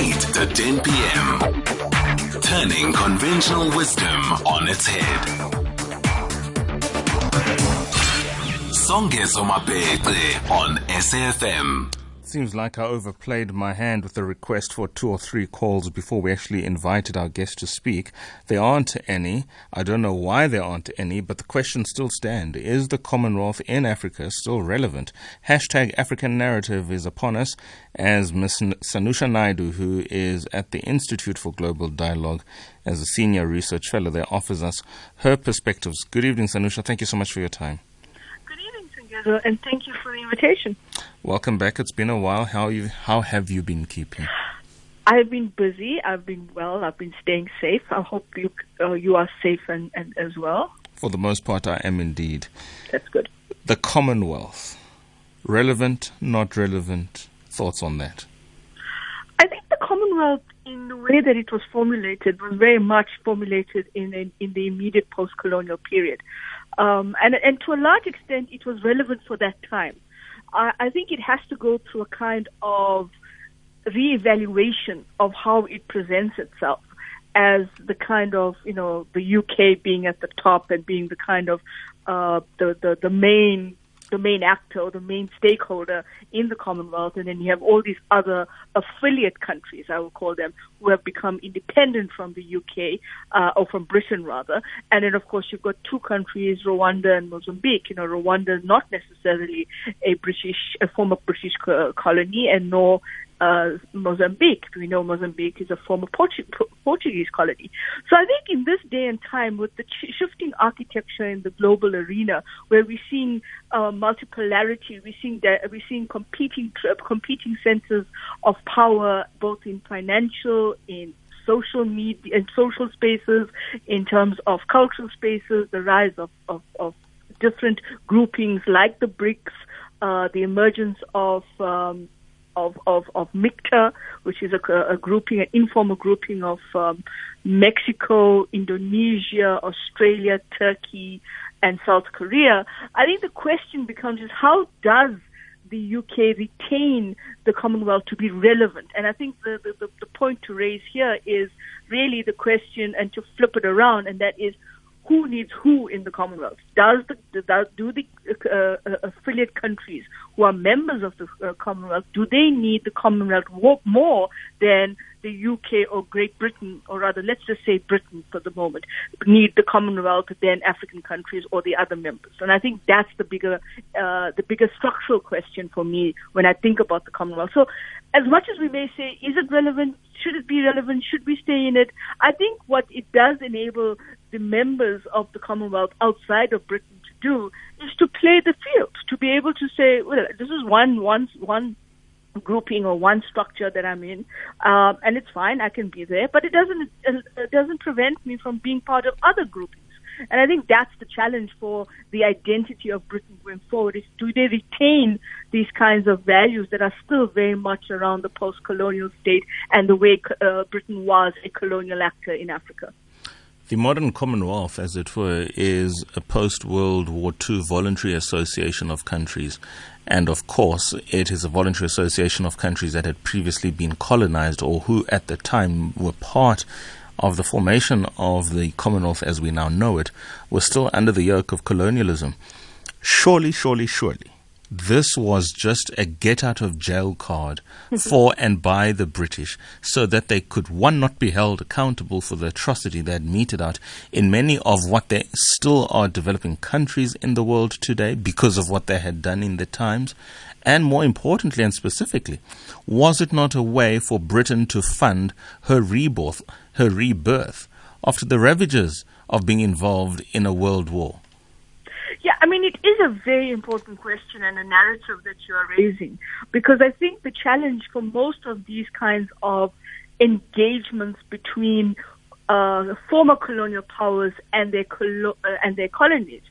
8 to 10 p.m. Turning conventional wisdom on its head. Mapete on SAFM. Seems like I overplayed my hand with the request for two or three calls before we actually invited our guest to speak. There aren't any. I don't know why there aren't any, but the questions still stand. Is the Commonwealth in Africa still relevant? Hashtag African Narrative is upon us as Ms. Sanusha Naidu, who is at the Institute for Global Dialogue as a senior research fellow there, offers us her perspectives. Good evening, Sanusha. Thank you so much for your time and thank you for the invitation. Welcome back. It's been a while. How you? How have you been keeping? I've been busy. I've been well. I've been staying safe. I hope you uh, you are safe and, and as well. For the most part, I am indeed. That's good. The Commonwealth, relevant, not relevant. Thoughts on that? I think the Commonwealth, in the way that it was formulated, was very much formulated in in, in the immediate post-colonial period. Um, and, and to a large extent, it was relevant for that time. I, I think it has to go through a kind of reevaluation of how it presents itself as the kind of, you know, the UK being at the top and being the kind of uh, the, the, the main the main actor or the main stakeholder in the Commonwealth, and then you have all these other affiliate countries, I will call them, who have become independent from the UK uh, or from Britain rather. And then, of course, you've got two countries, Rwanda and Mozambique. You know, Rwanda is not necessarily a British, a former British colony, and nor uh, Mozambique. We know Mozambique is a former Portu- Portuguese colony. So I think in this day and time, with the ch- shifting architecture in the global arena, where we're seeing uh, multipolarity, we're seeing that we're seeing competing competing centers of power, both in financial, in social media, in social spaces, in terms of cultural spaces, the rise of, of, of different groupings like the BRICS, uh, the emergence of um, of, of, of MIKTA, which is a, a grouping, an informal grouping of um, Mexico, Indonesia, Australia, Turkey, and South Korea. I think the question becomes is how does the UK retain the Commonwealth to be relevant? And I think the, the, the point to raise here is really the question and to flip it around, and that is who needs who in the Commonwealth? Does the does, do the uh, uh, affiliate countries who are members of the uh, Commonwealth do they need the Commonwealth more than the UK or Great Britain, or rather, let's just say Britain for the moment, need the Commonwealth than African countries or the other members? And I think that's the bigger uh, the bigger structural question for me when I think about the Commonwealth. So, as much as we may say, is it relevant? Should it be relevant? Should we stay in it? I think what it does enable the members of the Commonwealth outside of Britain to do is to play the field, to be able to say, well, this is one, one, one grouping or one structure that I'm in, um, and it's fine, I can be there, but it doesn't, it doesn't prevent me from being part of other groupings. And I think that's the challenge for the identity of Britain going forward is do they retain these kinds of values that are still very much around the post-colonial state and the way uh, Britain was a colonial actor in Africa? The modern Commonwealth, as it were, is a post World War II voluntary association of countries. And of course, it is a voluntary association of countries that had previously been colonized or who at the time were part of the formation of the Commonwealth as we now know it, were still under the yoke of colonialism. Surely, surely, surely, this was just a get out of jail card for and by the British so that they could, one, not be held accountable for the atrocity they had meted out in many of what they still are developing countries in the world today because of what they had done in the times. And more importantly and specifically, was it not a way for Britain to fund her rebirth, her rebirth after the ravages of being involved in a world war? Yeah, I mean, it is a very important question and a narrative that you are raising because I think the challenge for most of these kinds of engagements between uh, former colonial powers and their colo- uh, and their colonies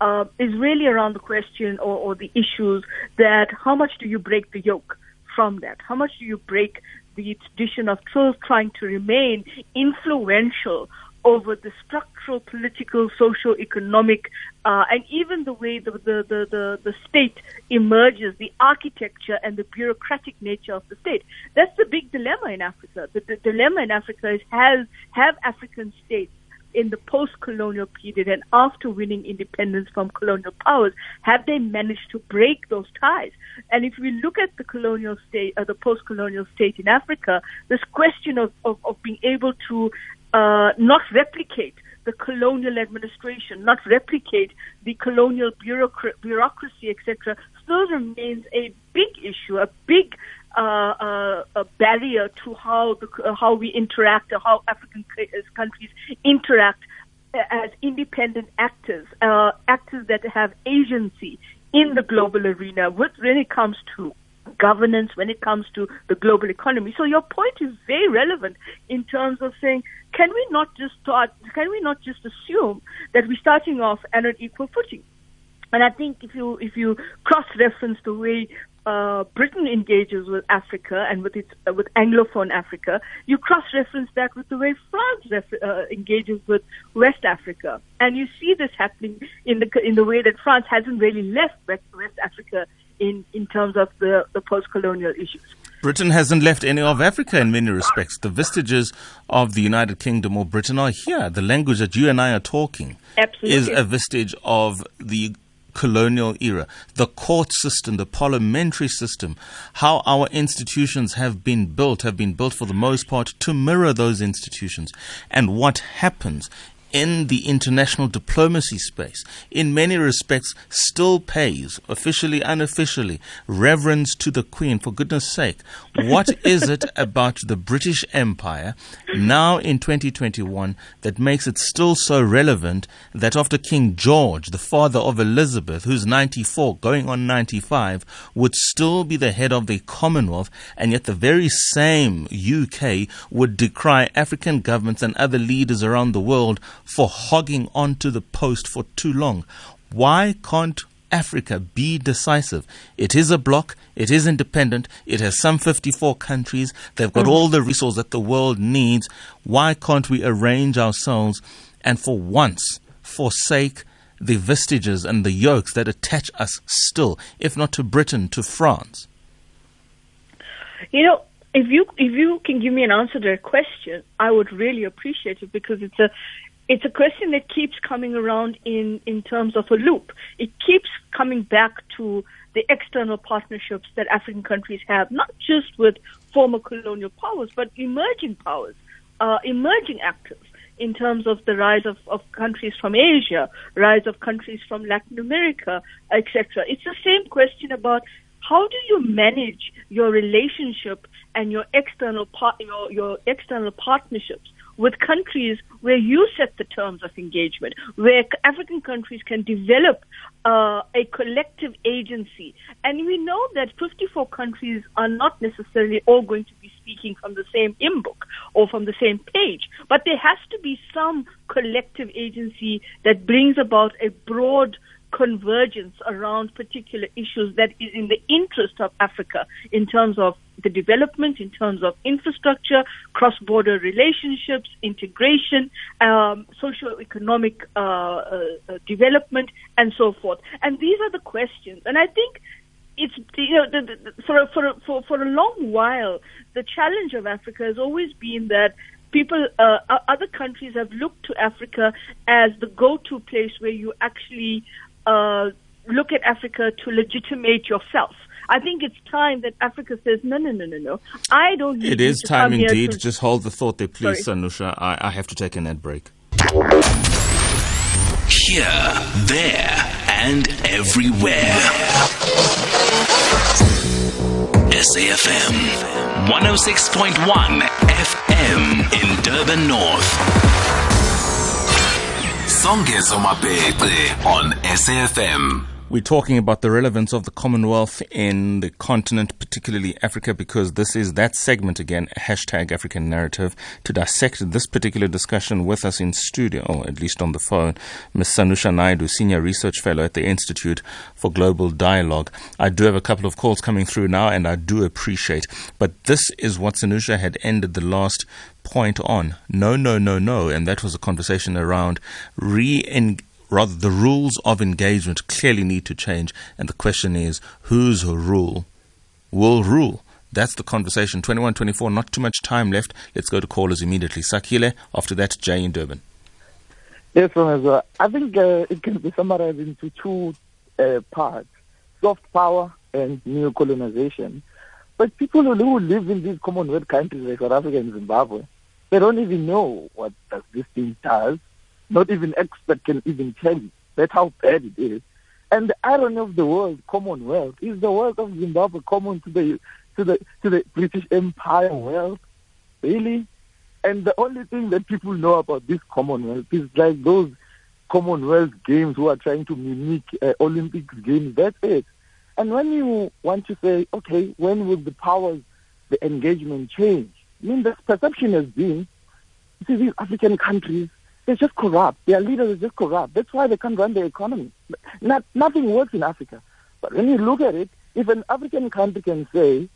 uh, is really around the question or, or the issues that how much do you break the yoke from that? How much do you break the tradition of still trying to remain influential over the structural, political, social, economic, uh, and even the way the, the, the, the, the state emerges, the architecture and the bureaucratic nature of the state. That's the big dilemma in Africa. The, the dilemma in Africa is has, have African states in the post-colonial period and after winning independence from colonial powers, have they managed to break those ties? And if we look at the colonial state, uh, the post-colonial state in Africa, this question of, of, of being able to uh, not replicate the colonial administration, not replicate the colonial bureaucra- bureaucracy, etc., still remains a big issue, a big uh, uh, a barrier to how the, uh, how we interact or how African countries interact as independent actors, uh, actors that have agency in the global arena when it comes to governance, when it comes to the global economy. So your point is very relevant in terms of saying, can we not just start, can we not just assume that we're starting off at an equal footing? And I think if you if you cross reference the way uh, Britain engages with Africa and with its uh, with Anglophone Africa, you cross-reference that with the way France ref- uh, engages with West Africa, and you see this happening in the in the way that France hasn't really left West, West Africa in in terms of the, the post-colonial issues. Britain hasn't left any of Africa in many respects. The vestiges of the United Kingdom or Britain are here. The language that you and I are talking Absolutely. is a vestige of the colonial era, the court system, the parliamentary system, how our institutions have been built, have been built for the most part to mirror those institutions. And what happens in the international diplomacy space, in many respects, still pays, officially, unofficially, reverence to the Queen. For goodness sake, what is it about the British Empire now in 2021 that makes it still so relevant that after King George, the father of Elizabeth, who's 94, going on 95, would still be the head of the Commonwealth, and yet the very same UK would decry African governments and other leaders around the world for hogging onto the post for too long. Why can't Africa be decisive? It is a bloc, it is independent, it has some 54 countries, they've got mm. all the resources that the world needs. Why can't we arrange ourselves and for once forsake the vestiges and the yokes that attach us still, if not to Britain, to France? You know, if you if you can give me an answer to that question, I would really appreciate it because it's a it's a question that keeps coming around in, in terms of a loop. It keeps coming back to the external partnerships that African countries have, not just with former colonial powers, but emerging powers, uh, emerging actors in terms of the rise of, of countries from Asia, rise of countries from Latin America, etc. It's the same question about how do you manage your relationship and your external par- your, your external partnerships with countries where you set the terms of engagement, where African countries can develop uh, a collective agency. And we know that 54 countries are not necessarily all going to be speaking from the same hymn book or from the same page, but there has to be some collective agency that brings about a broad convergence around particular issues that is in the interest of Africa in terms of the development, in terms of infrastructure, cross-border relationships, integration, um, socio-economic uh, uh, uh, development, and so forth. And these are the questions. And I think it's you know the, the, for for for for a long while the challenge of Africa has always been that people uh, other countries have looked to Africa as the go-to place where you actually uh, look at Africa to legitimate yourself. I think it's time that Africa says, no, no, no, no, no. I don't It is time indeed. To... Just hold the thought there, please, Sorry. Sanusha. I, I have to take an ad break. Here, there, and everywhere. SAFM 106.1 FM in Durban North. Songezo Mapete on SAFM. We're talking about the relevance of the Commonwealth in the continent, particularly Africa, because this is that segment again, hashtag African narrative. To dissect this particular discussion with us in studio, or at least on the phone, Ms. Sanusha Naidu, Senior Research Fellow at the Institute for Global Dialogue. I do have a couple of calls coming through now, and I do appreciate. But this is what Sanusha had ended the last point on. No, no, no, no. And that was a conversation around re rather the rules of engagement clearly need to change. And the question is, whose rule will rule? That's the conversation. 2124, not too much time left. Let's go to callers immediately. Sakile, after that, Jay in Durban. Yes, well. I think uh, it can be summarized into two uh, parts soft power and neo colonization. But people who live in these Commonwealth countries like South Africa and Zimbabwe, they don't even know what this thing does not even expert can even tell you. That's how bad it is. And the irony of the world, Commonwealth, is the world of Zimbabwe common to the to the to the British Empire world? Really? And the only thing that people know about this Commonwealth is like those Commonwealth games who are trying to mimic uh, Olympics games. That's it. And when you want to say, okay, when will the powers, the engagement change? I mean, the perception has been, you see, these African countries, they're just corrupt. Their leaders are just corrupt. That's why they can't run their economy. Not, nothing works in Africa. But when you look at it, if an African country can say,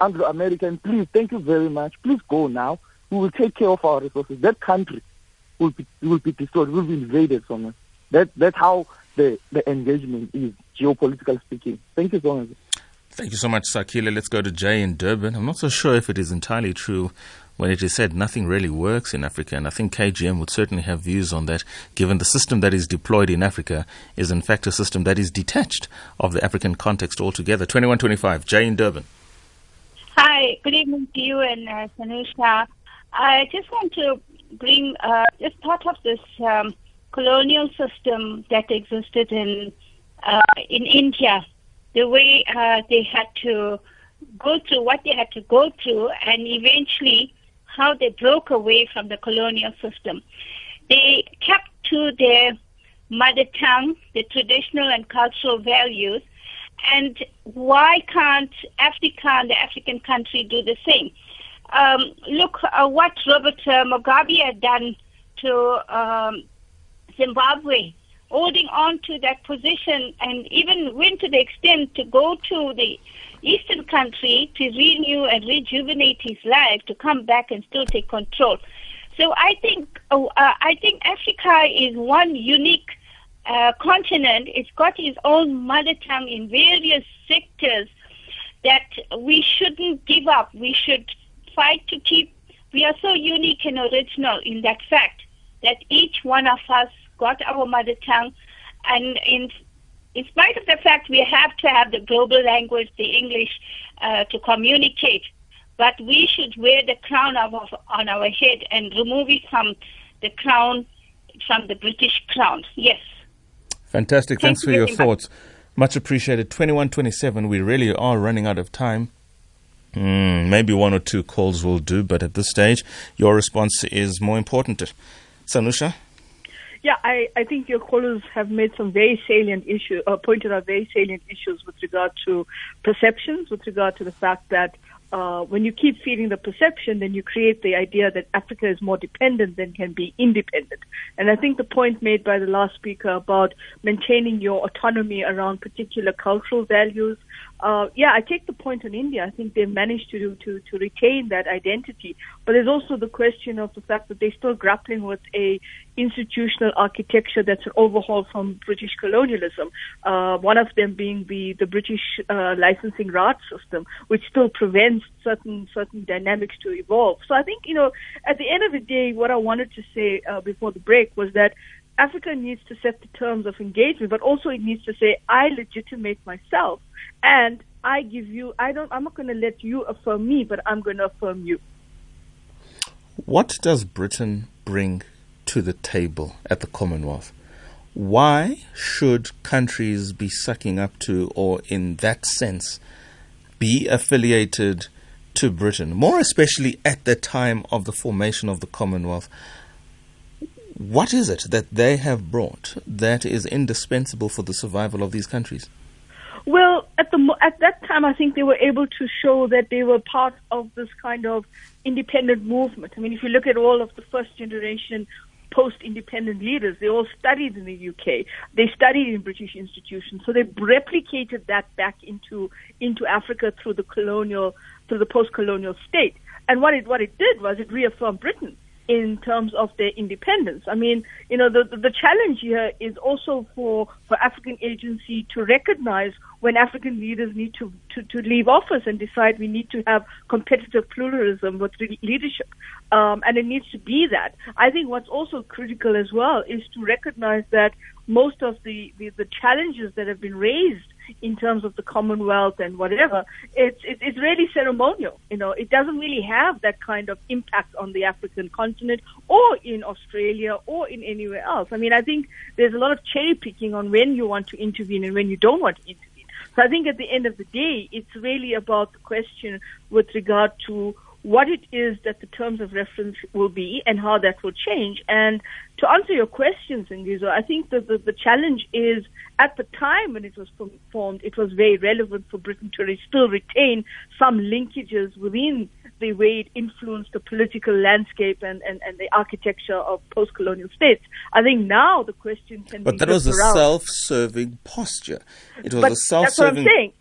Anglo-American, please, thank you very much. Please go now. We will take care of our resources. That country will be, will be destroyed, will be invaded from us. That, that's how the, the engagement is, geopolitical speaking. Thank you so much. Thank you so much, Sakila. Let's go to Jay in Durban. I'm not so sure if it is entirely true when it is said nothing really works in Africa. And I think KGM would certainly have views on that, given the system that is deployed in Africa is in fact a system that is detached of the African context altogether. 2125, Jay in Durban. Hi, good evening to you and uh, Sanusha. I just want to bring uh, just part of this um, colonial system that existed in uh, in India, the way uh, they had to go through what they had to go through, and eventually how they broke away from the colonial system. They kept to their mother tongue, the traditional and cultural values, and why can't Africa and the African country do the same? Um, look uh, what Robert uh, Mugabe had done to um, Zimbabwe, holding on to that position and even went to the extent to go to the eastern country to renew and rejuvenate his life, to come back and still take control. So I think oh, uh, I think Africa is one unique uh, continent. It's got its own mother tongue in various sectors that we shouldn't give up. We should fight to keep. We are so unique and original in that fact that each one of us got our mother tongue, and in in spite of the fact we have to have the global language, the English, uh, to communicate, but we should wear the crown of, of, on our head and remove it from the crown, from the British crown. Yes. Fantastic. Thank Thanks for your thoughts. Much appreciated. 2127, we really are running out of time. Mm, maybe one or two calls will do, but at this stage, your response is more important. Sanusha? Yeah, I, I think your callers have made some very salient issues, uh, pointed out very salient issues with regard to perceptions, with regard to the fact that uh, when you keep feeding the perception, then you create the idea that Africa is more dependent than can be independent. And I think the point made by the last speaker about maintaining your autonomy around particular cultural values, uh, yeah, I take the point on India. I think they've managed to, to to retain that identity, but there's also the question of the fact that they're still grappling with a institutional architecture that's an overhaul from British colonialism. Uh, one of them being the the British uh, licensing rights system, which still prevents certain certain dynamics to evolve. So I think you know, at the end of the day, what I wanted to say uh, before the break was that Africa needs to set the terms of engagement, but also it needs to say, I legitimate myself and I give you, I don't, I'm not going to let you affirm me, but I'm going to affirm you. What does Britain bring to the table at the Commonwealth? Why should countries be sucking up to, or in that sense, be affiliated to Britain, more especially at the time of the formation of the Commonwealth? What is it that they have brought that is indispensable for the survival of these countries? Well, at the at that time, I think they were able to show that they were part of this kind of independent movement. I mean, if you look at all of the first generation post-independent leaders, they all studied in the UK. They studied in British institutions, so they replicated that back into into Africa through the colonial through the post-colonial state. And what it what it did was it reaffirmed Britain in terms of their independence. I mean, you know, the, the challenge here is also for, for African agency to recognize when African leaders need to, to, to leave office and decide we need to have competitive pluralism with leadership. Um, and it needs to be that. I think what's also critical as well is to recognize that most of the, the, the challenges that have been raised in terms of the Commonwealth and whatever, it's, it's really ceremonial. You know, it doesn't really have that kind of impact on the African continent or in Australia or in anywhere else. I mean, I think there's a lot of cherry picking on when you want to intervene and when you don't want to intervene. So I think at the end of the day, it's really about the question with regard to what it is that the terms of reference will be and how that will change. And to answer your questions, Ngizo, I think that the, the challenge is at the time when it was formed, it was very relevant for Britain to still retain some linkages within the way it influenced the political landscape and, and, and the architecture of post-colonial states. I think now the question can but be. But that was a self-serving posture. It was but a self-serving. That's what I'm saying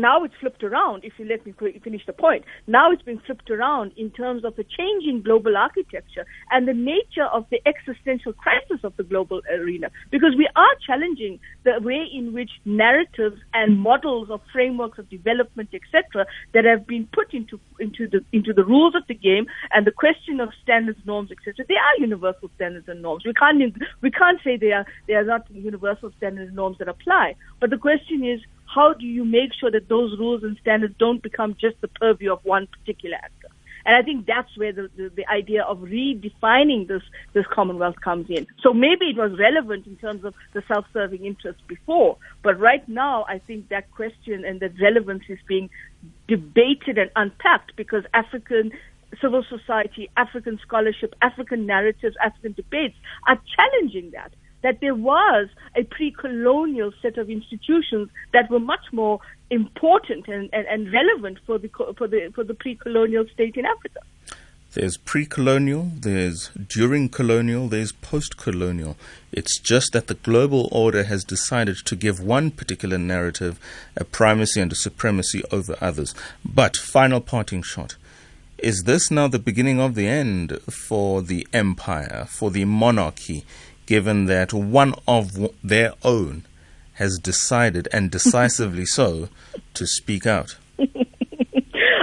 now it's flipped around, if you let me finish the point. Now it's been flipped around in terms of the changing global architecture and the nature of the existential crisis of the global arena. Because we are challenging the way in which narratives and models of frameworks of development, etc., that have been put into, into, the, into the rules of the game and the question of standards, norms, etc., they are universal standards and norms. We can't, we can't say they are, they are not universal standards and norms that apply. But the question is, how do you make sure that those rules and standards don't become just the purview of one particular actor? And I think that's where the, the, the, idea of redefining this, this Commonwealth comes in. So maybe it was relevant in terms of the self-serving interest before, but right now I think that question and that relevance is being debated and unpacked because African civil society, African scholarship, African narratives, African debates are challenging that that there was a pre-colonial set of institutions that were much more important and, and, and relevant for the, for, the, for the pre-colonial state in Africa. There's pre-colonial, there's during colonial, there's post-colonial. It's just that the global order has decided to give one particular narrative a primacy and a supremacy over others. But final parting shot. Is this now the beginning of the end for the empire, for the monarchy? Given that one of their own has decided, and decisively so, to speak out?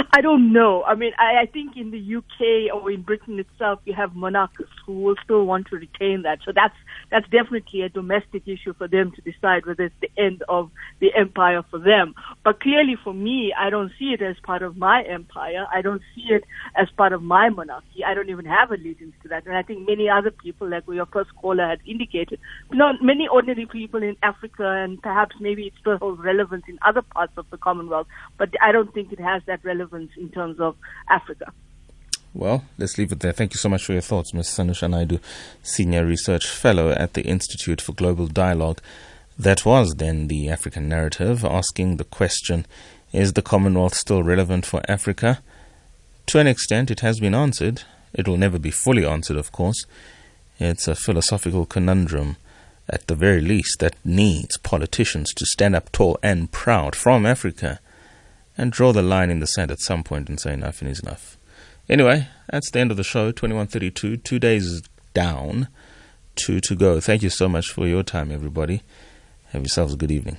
I don't know. I mean, I, I think in the UK or in Britain itself, you have monarchs who will still want to retain that. So that's that's definitely a domestic issue for them to decide whether it's the end of the empire for them. But clearly, for me, I don't see it as part of my empire. I don't see it as part of my monarchy. I don't even have allegiance to that. And I think many other people, like your first caller had indicated, not many ordinary people in Africa, and perhaps maybe it still holds relevance in other parts of the Commonwealth, but I don't think it has that in terms of Africa. Well, let's leave it there. Thank you so much for your thoughts, Ms. Sanusha Naidu, Senior Research Fellow at the Institute for Global Dialogue. That was then the African narrative, asking the question Is the Commonwealth still relevant for Africa? To an extent, it has been answered. It will never be fully answered, of course. It's a philosophical conundrum, at the very least, that needs politicians to stand up tall and proud from Africa and draw the line in the sand at some point and say enough is enough. Anyway, that's the end of the show. 2132, two days down, two to go. Thank you so much for your time, everybody. Have yourselves a good evening.